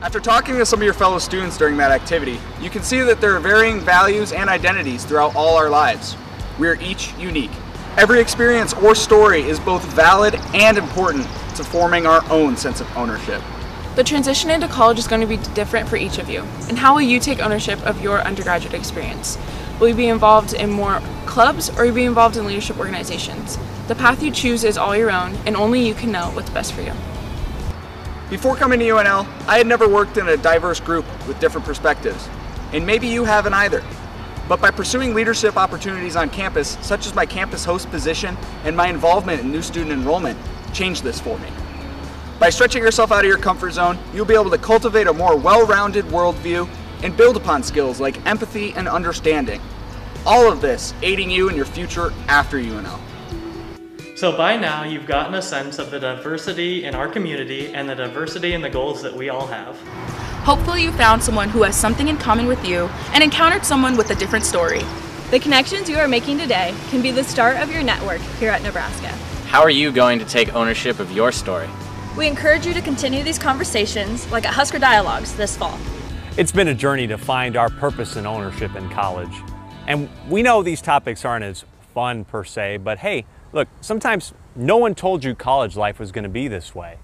After talking to some of your fellow students during that activity, you can see that there are varying values and identities throughout all our lives. We are each unique. Every experience or story is both valid and important to forming our own sense of ownership. The transition into college is going to be different for each of you. And how will you take ownership of your undergraduate experience? Will you be involved in more clubs or will you be involved in leadership organizations? The path you choose is all your own and only you can know what's best for you. Before coming to UNL, I had never worked in a diverse group with different perspectives, and maybe you haven't either. But by pursuing leadership opportunities on campus, such as my campus host position and my involvement in new student enrollment, changed this for me. By stretching yourself out of your comfort zone, you'll be able to cultivate a more well-rounded worldview and build upon skills like empathy and understanding. All of this aiding you in your future after UNL. So by now, you've gotten a sense of the diversity in our community and the diversity in the goals that we all have. Hopefully you found someone who has something in common with you and encountered someone with a different story. The connections you are making today can be the start of your network here at Nebraska. How are you going to take ownership of your story? We encourage you to continue these conversations like at Husker Dialogues this fall. It's been a journey to find our purpose and ownership in college. And we know these topics aren't as fun per se, but hey, Look, sometimes no one told you college life was going to be this way.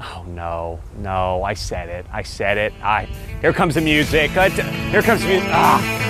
Oh no, no, I said it. I said it. I here comes the music. Here comes the music. Ah.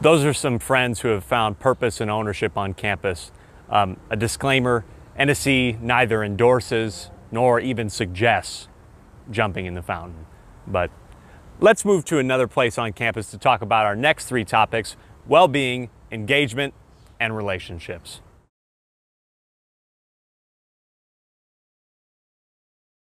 Those are some friends who have found purpose and ownership on campus. Um, a disclaimer, NSC neither endorses nor even suggests jumping in the fountain. But let's move to another place on campus to talk about our next three topics, well-being, engagement, and relationships.